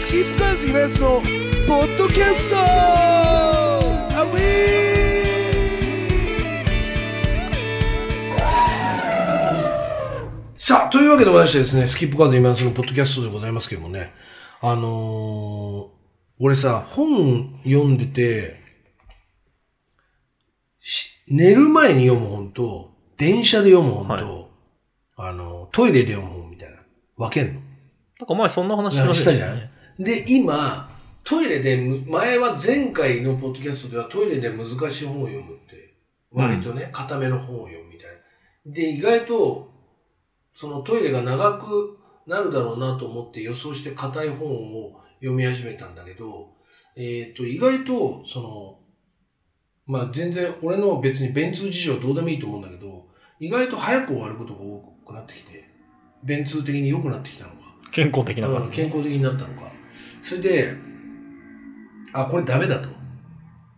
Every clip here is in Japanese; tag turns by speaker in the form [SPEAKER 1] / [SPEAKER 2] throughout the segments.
[SPEAKER 1] スキップカーズイベントのポッドキャストアウさあ、というわけでございましてですね、スキップカーズイベントのポッドキャストでございますけどもね、あのー、俺さ、本読んでて、し寝る前に読む本と、電車で読む本と、あの、トイレで読む本みたいな、分けんの。
[SPEAKER 2] なんか前そんな話しまし
[SPEAKER 1] したたじゃん
[SPEAKER 2] よね。。
[SPEAKER 1] で、今、トイレでむ、前は前回のポッドキャストではトイレで難しい本を読むって、割とね、固めの本を読むみたいな。で、意外と、そのトイレが長くなるだろうなと思って予想して硬い本を読み始めたんだけど、えっ、と、意外と、その、まあ全然、俺の別に便通事情はどうでもいいと思うんだけど、意外と早く終わることが多くなってきて、便通的に良くなってきたのが。
[SPEAKER 2] 健康的な
[SPEAKER 1] うん、
[SPEAKER 2] 感じ。
[SPEAKER 1] 健康的になったのか。それで、あ、これダメだと。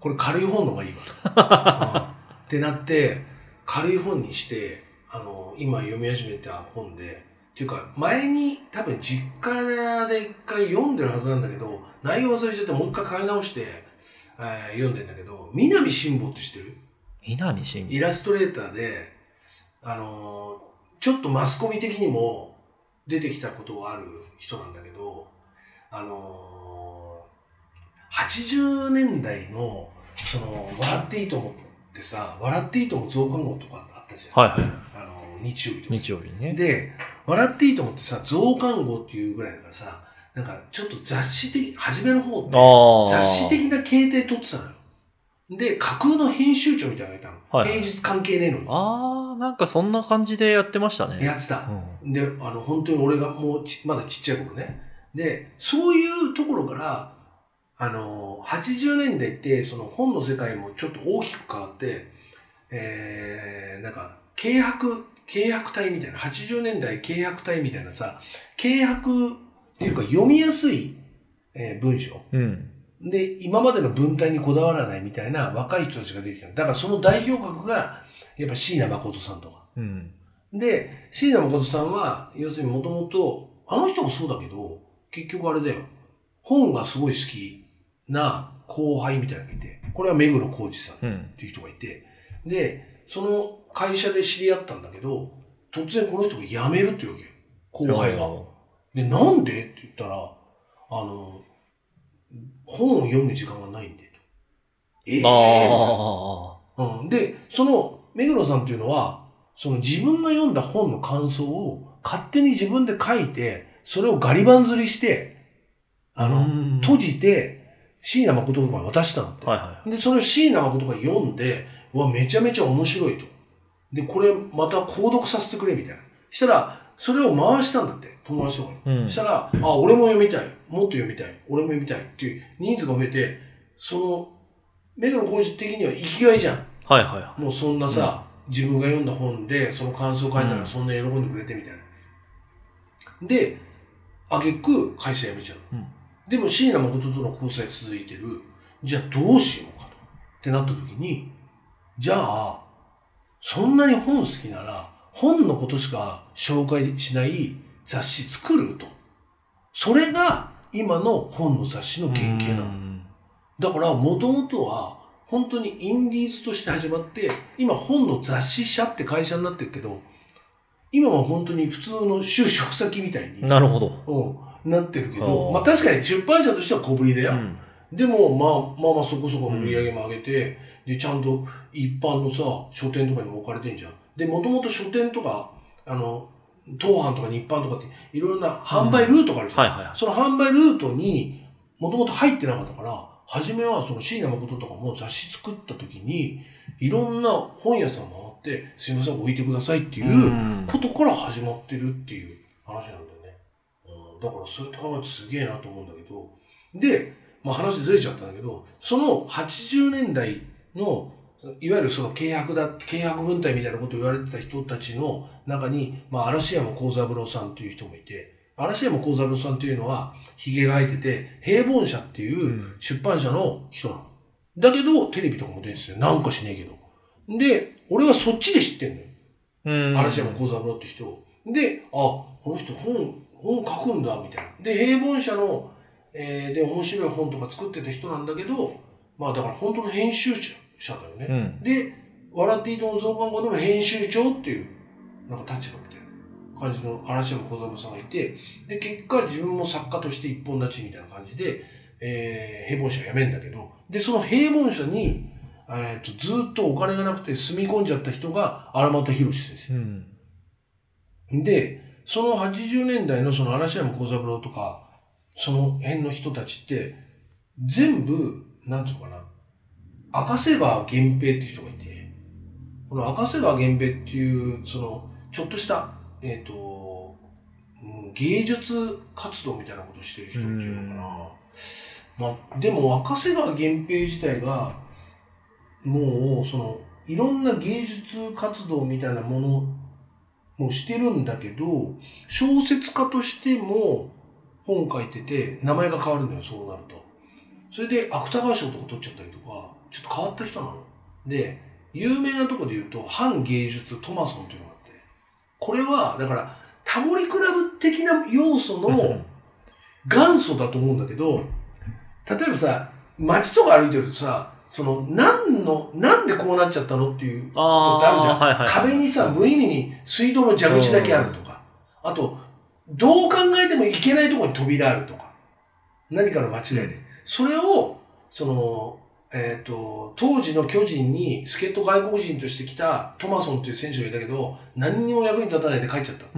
[SPEAKER 1] これ軽い本の方がいいわと。う んってなって、軽い本にして、あの、今読み始めた本で、っていうか、前に多分実家で一回読んでるはずなんだけど、内容忘れちゃってもう一回買い直して、えー読んでんだけど、南辛坊って知ってる？
[SPEAKER 2] 南真
[SPEAKER 1] イラストレーターで、あのーちょっとマスコミ的にも出てきたことがある人なんだけど、あのー80年代の、その、笑っていいと思ってさ、笑っていいとも増刊号とかあったじゃん。
[SPEAKER 2] はいはい。
[SPEAKER 1] あのー日曜日とか。
[SPEAKER 2] 日曜日にね。
[SPEAKER 1] で、笑っていいと思ってさ、増刊号っていうぐらいだからさ、なんかちょっと雑誌的、初めの方って。雑誌的な形態取ってたのよ。で、架空の編集長みたいなのがいたの。
[SPEAKER 2] はいはい
[SPEAKER 1] 平日関係ねえのに。
[SPEAKER 2] ああ、なんかそんな感じでやってましたね。
[SPEAKER 1] やってた
[SPEAKER 2] う。ん
[SPEAKER 1] で、あの、本当に俺がもうちまだちっちゃい頃ね。で、そういうところから、あの、80年代って、その本の世界もちょっと大きく変わって、えー、なんか、契約、契約体みたいな、80年代契約体みたいなさ、契約っていうか読みやすい、えー文章。
[SPEAKER 2] うん。
[SPEAKER 1] で、今までの文体にこだわらないみたいな若い人たちができたのだからその代表格が、やっぱ椎名誠さんとか。
[SPEAKER 2] うん。
[SPEAKER 1] で、椎名誠さんは、要するにもともと、あの人もそうだけど、結局あれだよ。本がすごい好きな後輩みたいなのがいて、これは目黒浩二さんっ
[SPEAKER 2] うん。
[SPEAKER 1] ていう人がいて、で、その会社で知り合ったんだけど、突然この人が辞めるっていうわけよ。後輩が。で、なんでって言ったら、あの、本を読む時間がないんで、と。ええ
[SPEAKER 2] あ
[SPEAKER 1] うん。で、その、目黒さんっていうのは、その自分が読んだ本の感想を勝手に自分で書いて、それをガリバン釣りして、あ
[SPEAKER 2] あ。
[SPEAKER 1] の、
[SPEAKER 2] うん
[SPEAKER 1] 閉じて、椎名誠とかに渡したのって。
[SPEAKER 2] はいは
[SPEAKER 1] で、それを椎名誠が読んで、うわ、めちゃめちゃ面白いと。で、これまた購読させてくれみたいな。したら、それを回したんだって、友達とかに。
[SPEAKER 2] い。うん。
[SPEAKER 1] したら、あ、俺も読みたい。もっと読みたい。俺も読みたいっていう人数が増えて、その、目黒浩二的には生きがいじゃん。
[SPEAKER 2] はいはいは
[SPEAKER 1] もうそんなさ、自分が読んだ本で、その感想を書いた
[SPEAKER 2] うん
[SPEAKER 1] らそんな喜んでくれてみたいな。で、あげく会社辞めちゃう。
[SPEAKER 2] うん
[SPEAKER 1] でも椎名誠との交際続いてる。じゃあどうしようかと。ってなった時に、じゃあ、そんなに本好きなら、本のことしか紹介しない雑誌作ると。それが今の本の雑誌の
[SPEAKER 2] い。
[SPEAKER 1] 原型なの。
[SPEAKER 2] うん
[SPEAKER 1] だから、もともとは、本当にインディーズとして始まって、今本の雑誌社って会社になってるけど、今は本当に普通の就職先みたいに、
[SPEAKER 2] なるほど。
[SPEAKER 1] うん、なってるけど、まあ確かに出版社としては小ぶりだよ。
[SPEAKER 2] うん。
[SPEAKER 1] でも、まあ、まあまあそこそこの売り上げも上げて、で、ちゃんと一般のさ、書店とかにも置かれてんじゃん。で、もともと書店とか、あの、東販とか日販とかって、いろんな販売ルートがあるじゃん。
[SPEAKER 2] はいはいはい。
[SPEAKER 1] その販売ルートにもともと入ってなかったから、初めはその椎名誠とかも雑誌作った時に、いろんな本屋さん回って、すいません、置いてくださいっていううんことから始まってるっていう話なんだよね。うん、だからそうやって考えてすげえなと思うんだけど、で、まあ話ずれちゃったんだけど、その80年代の、いわゆるその契約だ、契約軍隊みたいなことを言われてた人たちの中に、まあ嵐山幸三郎さんっていう人もいて、嵐山幸三郎さんっていうのは、髭が生えてて、平凡社っていう出版社の人なの。だけど、テレビとかも出てるよ。なんかしねえけど。で、俺はそっちで知ってんのよ。
[SPEAKER 2] うん。
[SPEAKER 1] 嵐山幸三郎って人。で、あ、この人本、本書くんだ、みたいな。で、平凡社の、えーで、面白い本とか作ってた人なんだけど、まあだから本当の編集者だよね。
[SPEAKER 2] うん。
[SPEAKER 1] で、笑っていいとも増刊号でも編集長っていう、なんか立場みたいな感じの嵐山小三郎さんがいて、で、結果自分も作家として一本立ちみたいな感じで、えー、平凡社辞めんだけど、で、その平凡社に、えー、とずーっとお金がなくて住み込んじゃった人が荒俣博先生。
[SPEAKER 2] うん。
[SPEAKER 1] で、その80年代のその嵐山幸三郎とか、その辺の人たちって、全部、なんていうのかな、赤瀬川源平っていう人がいて、この赤瀬川源平っていう、その、ちょっとした、えっ、と、うん芸術活動みたいなことをしてる人っていうのかな。まあ、でも赤瀬川源平自体が、もう、その、いろんな芸術活動みたいなものもしてるんだけど、小説家としても本書いてて、名前が変わるのよ、そうなると。それで芥川賞とか取っちゃったりとか、ちょっと変わった人なの。で、有名なとこで言うと、反芸術トマソンっていうのがあって、これは、だから、タモリクラブ的な要素の 元祖だと思うんだけど、例えばさ、街とか歩いてるとさ、その、何の、なんでこうなっちゃったのっていうことってあるじゃん。
[SPEAKER 2] はいはい
[SPEAKER 1] 壁にさ、無意味に水道の蛇口だけあるとか、あと、どう考えてもいけないところに扉あるとか、何かの間違いで。それを、その、えっ、と、当時の巨人に助っ人外国人として来たトマソンっていう選手がいたけど、何にも役に立たないで帰っちゃったっ。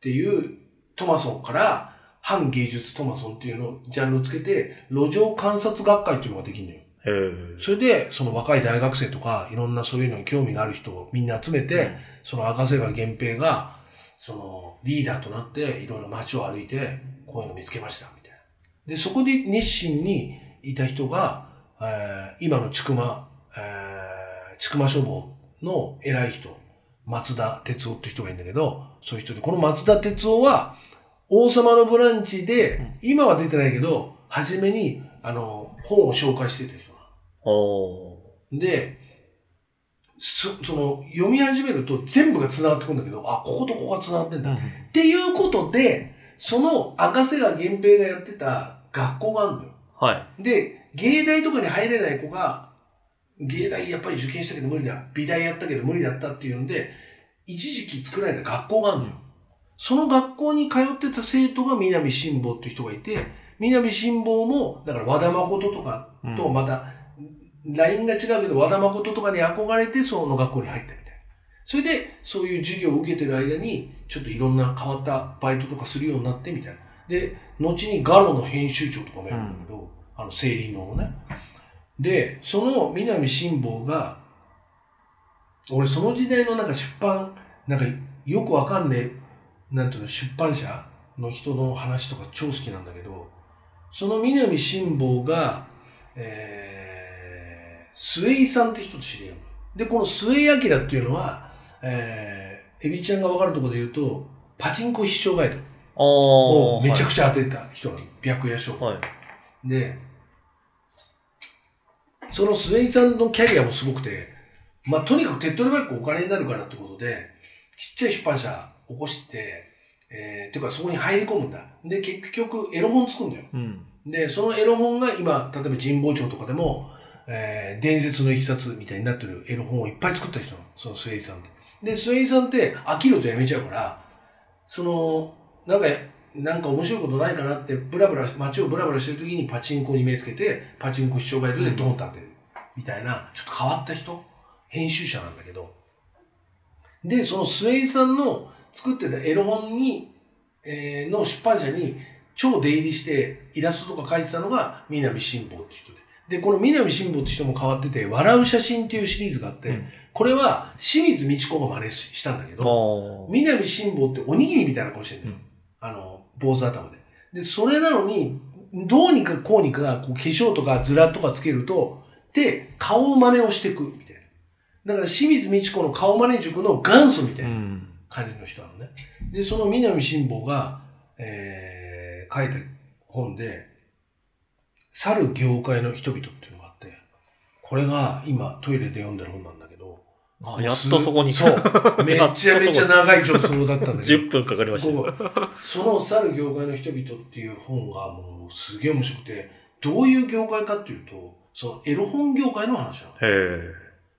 [SPEAKER 1] ていうトマソンから、反芸術トマソンっていうのをジャンルをつけて、路上観察学会っていうのができるのよ。
[SPEAKER 2] へえ。
[SPEAKER 1] それで、その若い大学生とか、いろんなそういうのに興味がある人をみんな集めて、その赤瀬川源平が、そのリーダーとなって、いろいろ街を歩いて、こういうの見つけました、みたいな。で、そこで熱心にいた人が、えー今の千曲、えー、千曲書房の偉い人、松田哲夫って人がいるんだけど、そういう人で、この松田哲夫は、王様のブランチで、今は出てないけど、初めに、あの、本を紹介してた人。で、そその、読み始めると全部が繋がってくるんだけど、あ、こことここが繋がってんだ。っていうことで、その赤瀬川源平がやってた学校があるのよ。
[SPEAKER 2] はい。
[SPEAKER 1] で、芸大とかに入れない子が、芸大やっぱり受験したけど無理だ。美大やったけど無理だったっていうんで、一時期作られた学校があるのよ。その学校に通ってた生徒が南辛坊っていう人がいて、南辛坊も、だから和田誠とかとまた、ラインが違うけど和田誠とかに憧れてその学校に入ったみたいな。それで、そういう授業を受けてる間に、ちょっといろんな変わったバイトとかするようになってみたいな。で、後にガロの編集長とかもやるんだけど、あの、生理のね。で、その南辛坊が、俺その時代のなんか出版、なんかよくわかんねえ、なんていうの、出版社の人の話とか超好きなんだけど、その南辛坊が、えー、末井さんって人と知り合うの。で、この末井明っていうのは、えー、エビちゃんがわかるところで言うと、パチンコ必勝ガイド。をめちゃ
[SPEAKER 2] く
[SPEAKER 1] くちゃ当てた人なの。白夜賞。
[SPEAKER 2] はい。
[SPEAKER 1] で、その末井さんのキャリアもすごくて、まあ、とにかく手っ取り早くお金になるからってことで、ちっちゃい出版社起こして、えー、てかそこに入り込むんだ。で、結局エロ本作るんだよ。
[SPEAKER 2] うん。
[SPEAKER 1] で、そのエロ本が今、例えば神保町とかでも、えー、伝説の一冊みたいになってるエロ本をいっぱい作った人なの。その末井さんって。で、末井さんって飽きるとやめちゃうから、その、なんか、なんか面白いことないかなって、ブラブラ、街をブラブラしてる時にパチンコに目つけて、パチンコ視聴バイトでドンと当てる。みたいな、ちょっと変わった人編集者なんだけど。で、その末井さんの作ってたエロ本に、えーの出版社に超出入りしてイラストとか描いてたのが南辛坊って人で。で、この南辛坊って人も変わってて、笑う写真っていうシリーズがあって、
[SPEAKER 2] うん
[SPEAKER 1] これは清水美智子が真似ししたんだけど。南辛坊っておにぎりみたいな顔してるんだよ。あの、坊主頭で。で、それなのに、どうにかこうにか、こう化粧とかズラとかつけると、で、顔真似をしていく、みたいな。だから清水美智子の顔真似塾の元祖みたいな。
[SPEAKER 2] うん。
[SPEAKER 1] 感じの人なのね。で、その南辛坊が、えー、書いた本で、去る業界の人々っていうのがあって、これが今トイレで読んでる本なんだけど、
[SPEAKER 2] あ、やっとそこに。
[SPEAKER 1] そう。めちゃめちゃ長い助走だったんだけど。
[SPEAKER 2] 10分かかりました
[SPEAKER 1] その去る業界の人々っていう本がもうすげえ面白くて、どういう業界かっていうと、そのエロ本業界の話なの。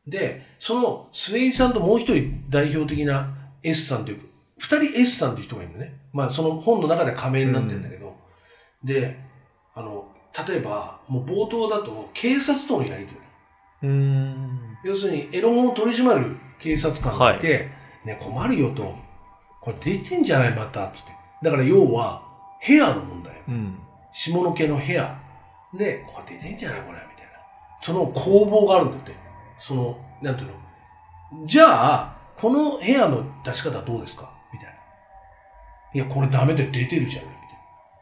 [SPEAKER 1] で、そのスウェイさんともう一人代表的な S さんという、二人 S さんっていう人がいるのね。まあその本の中で仮名になってるんだけど、で、あの、例えば、もう冒頭だと警察とのやりとり。
[SPEAKER 2] うーん。
[SPEAKER 1] 要するに、エロ本を取り締まる警察官がいて、ね、困るよと。これ出てんじゃないまた、つって。だから要は、ヘアの問題よ。
[SPEAKER 2] うん。
[SPEAKER 1] 下の毛のヘア。で、これ出てんじゃないこれ、みたいな。その攻防があるんだって。その、なんていうの？じゃあ、このヘアの出し方はどうですか？みたいな。いや、これダメで出てるじゃないみたいな。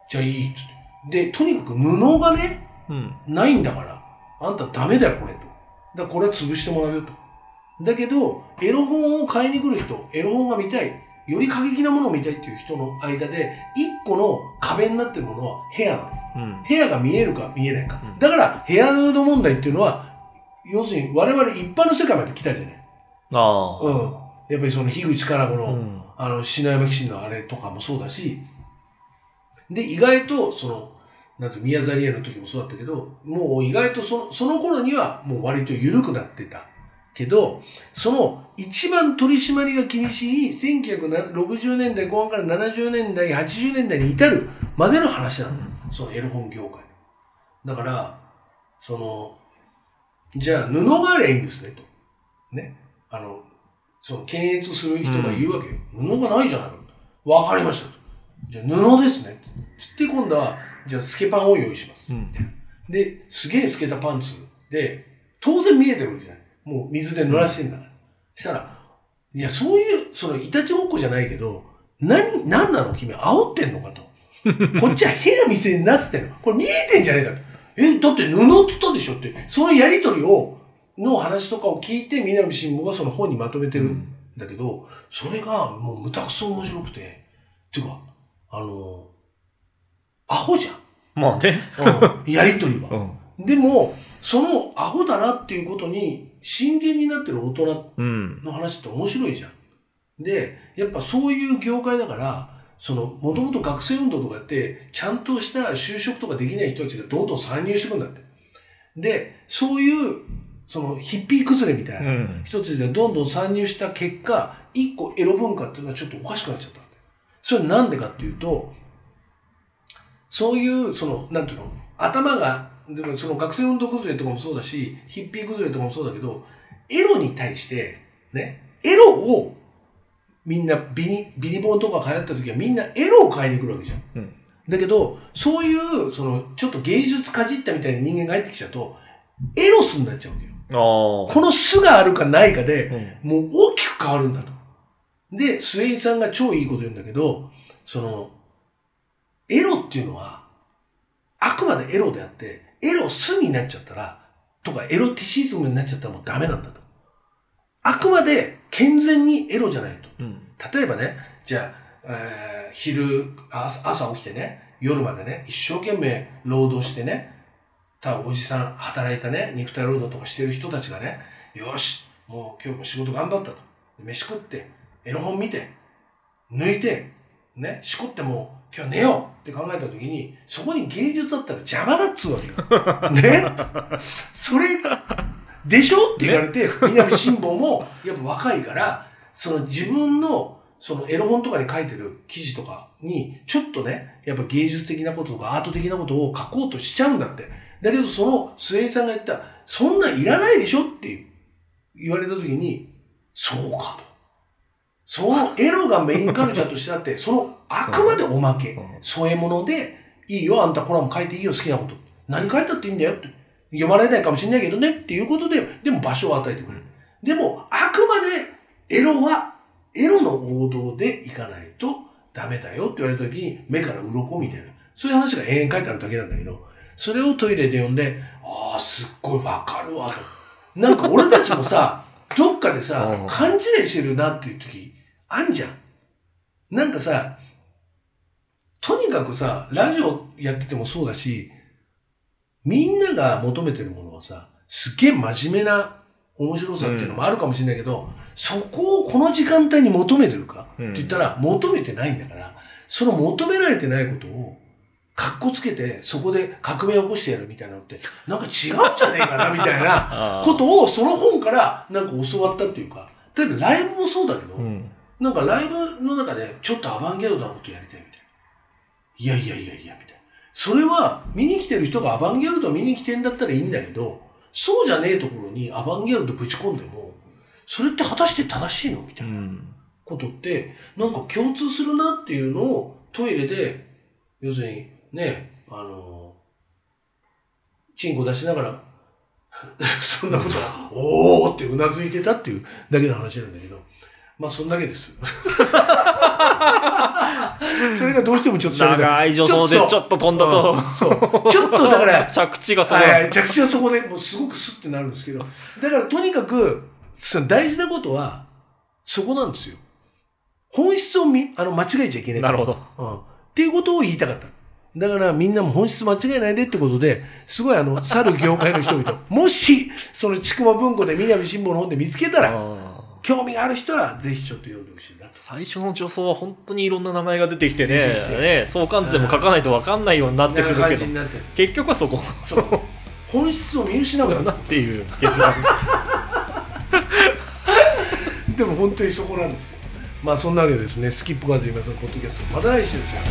[SPEAKER 1] じゃあいい、つって。で、とにかく布がね、
[SPEAKER 2] うん。
[SPEAKER 1] ないんだから、あんたダメだよ、これと。だからこれは潰してもらうよと。だけど、エロ本を買いに来る人、エロ本が見たい、より過激なものを見たいっていう人の間で、一個の壁になってるものはヘアなの。
[SPEAKER 2] うん。
[SPEAKER 1] 部屋が見えるか見えないか。
[SPEAKER 2] うん
[SPEAKER 1] だから、ヘアヌード問題っていうのは、要するに我々一般の世界まで来たじゃない。
[SPEAKER 2] ああ。
[SPEAKER 1] うん。やっぱりその樋口から子の、
[SPEAKER 2] うん。
[SPEAKER 1] あの、篠山紀信のあれとかもそうだし、で、意外と、その、なんて、宮沢りえの時もそうだったけど、もう意外とその、その頃にはもう割と緩くなってた。けど、その一番取り締まりが厳しい1960年代後半から70年代、80年代に至るまでの話なの。そのエロ本業界。だから、その、じゃあ布がありゃいいんですね、と。ね。あの、その検閲する人が言うわけよ。布がないじゃないの。わかりましたと。じゃあ布ですね。つって今度は、じゃあスケパンを用意します。
[SPEAKER 2] うん。
[SPEAKER 1] で、すげえ透けたパンツで、当然見えてるわけじゃない。もう水で濡らしてんだから。したら、いや、そういう、その、いたちごっこじゃないけど、何、何なの君、煽ってんのかと。こっちは部屋見せになっててんの。これ見えてんじゃねえかと。え、だって布って言ったでしょって。そのやりとりを、の話とかを聞いて、南新聞がその本にまとめてるんだけど、それがもうむたくそ面白くて。っていうか、あの、アホじゃん。
[SPEAKER 2] まあね。
[SPEAKER 1] うんやりとりは。
[SPEAKER 2] うん。
[SPEAKER 1] でも、そのアホだなっていうことに真剣になってる大人
[SPEAKER 2] うん。
[SPEAKER 1] の話って面白いじゃん。で、やっぱそういう業界だから、その、もともと学生運動とかやって、ちゃんとした就職とかできない人たちがどんどん参入してくんだって。で、そういう、その、ヒッピー崩れみたいうなん人たちがどんどん参入した結果、一個エロ文化っていうのはちょっとおかしくなっちゃった。それなんでかっていうと、そういう、その、なんていうの、頭が、でもその学生運動崩れとかもそうだし、ヒッピー崩れとかもそうだけど、エロに対して、ね、エロを、みんなビニ、ビニボンとか流行った時はみんなエロを買いに来るわけじゃん。
[SPEAKER 2] うん。
[SPEAKER 1] だけど、そういう、その、ちょっと芸術かじったみたいな人間が入ってきちゃうと、エロスになっちゃうわけよ。この素があるかないかで、
[SPEAKER 2] うん。
[SPEAKER 1] もう大きく変わるんだと。で、スウェイさんが超いいこと言うんだけど、その、エロっていうのは、あくまでエロであって、エロスになっちゃったら、とかエロティシズムになっちゃったらもうダメなんだと。あくまで健全にエロじゃないと。
[SPEAKER 2] うん。
[SPEAKER 1] 例えばね、じゃあ、えー昼朝、朝起きてね、夜までね、一生懸命労働してね、たおじさん、働いたね、肉体労働とかしてる人たちがね、よし、もう今日も仕事頑張ったと。飯食って、エロ本見て、抜いて、ね、しこってもう今日寝ようって考えた時に、そこに芸術だったら邪魔だっつうわけよ。ね？それ、でしょって言われて、南辛坊もやっぱ若いから、その自分のそのエロ本とかに書いてる記事とかに、ちょっとね、やっぱ芸術的なこととかアート的なことを書こうとしちゃうんだって。だけどそのスウェイさんが言った、そんなんいらないでしょって言われた時に、そうかと。そのエロがメインカルチャーとしてあって、そのあくまでおまけ
[SPEAKER 2] うん、
[SPEAKER 1] 添え物で、いいよ、あんたコラム書いていいよ、好きなこと。何書いたっていいんだよって。読まれないかもしれないけどねっていうことで、でも場所を与えてくれる。でも、あくまでエロは、エロの王道でいかないとダメだよって言われた時に、目から鱗みたいな。そういう話が永遠書いてあるだけなんだけど、それをトイレで読んで、ああ、すっごいわかるわと。なんか俺たちもさ、どっかでさ
[SPEAKER 2] うん、
[SPEAKER 1] 勘違いしてるなっていう時、あんじゃん。なんかさ、とにかくさ、ラジオやっててもそうだし、みんなが求めてるものはさ、すっげえ真面目な面白さっていうのもあるかもしれないけど、そこをこの時間帯に求めてるか、
[SPEAKER 2] うん
[SPEAKER 1] って言ったら求めてないんだから、その求められてないことを、かっこつけて、そこで革命を起こしてやるみたいなのって、なんか違うんじゃねえかな、みたいなことを、その本からなんか教わったっていうか、例えばライブもそうだけど、
[SPEAKER 2] うん。
[SPEAKER 1] なんかライブの中でちょっとアバンギャルドなことやりたいみたいな。いやいやいやいや、みたいな。それは見に来てる人がアバンギャルド見に来てんだったらいいんだけど、そうじゃねえところにアバンギャルドぶち込んでも、それって果たして正しいのみたいな
[SPEAKER 2] うん。
[SPEAKER 1] ことって、なんか共通するなっていうのをトイレで、要するにね、あの、チンコ出しながら、そんなことは、おーってうなずいてたっていうだけの話なんだけど、まあそんだけです。それがどうしてもちょっと
[SPEAKER 2] 長い助走でちょっと飛んだと
[SPEAKER 1] うんそう。ちょっとだから、
[SPEAKER 2] 着地がそこ
[SPEAKER 1] はい、着地はそこでもうすごくスッてなるんですけど、だからとにかく、その大事なことは、そこなんですよ。本質をみあの間違えちゃいけない。
[SPEAKER 2] なるほど。
[SPEAKER 1] うん。っていうことを言いたかった。だからみんなも本質間違えないでってことで、すごいあの、去る業界の人々、もし、そのちくま文庫で南辛坊の本で見つけたら、興味がある人はぜひちょっと読んでほしいなと。
[SPEAKER 2] 最初の助走は本当にいろんな名前が出てきてね
[SPEAKER 1] 出て
[SPEAKER 2] ね相関図でも書かないと分かんないようになってくるけど。結局はそこ
[SPEAKER 1] そう。本質を見失う
[SPEAKER 2] だなっていう結論
[SPEAKER 1] でも本当にそこなんですよ。まあそんなわけでですね、スキップカーズ今そのポッドキャスト、また来週ですよ。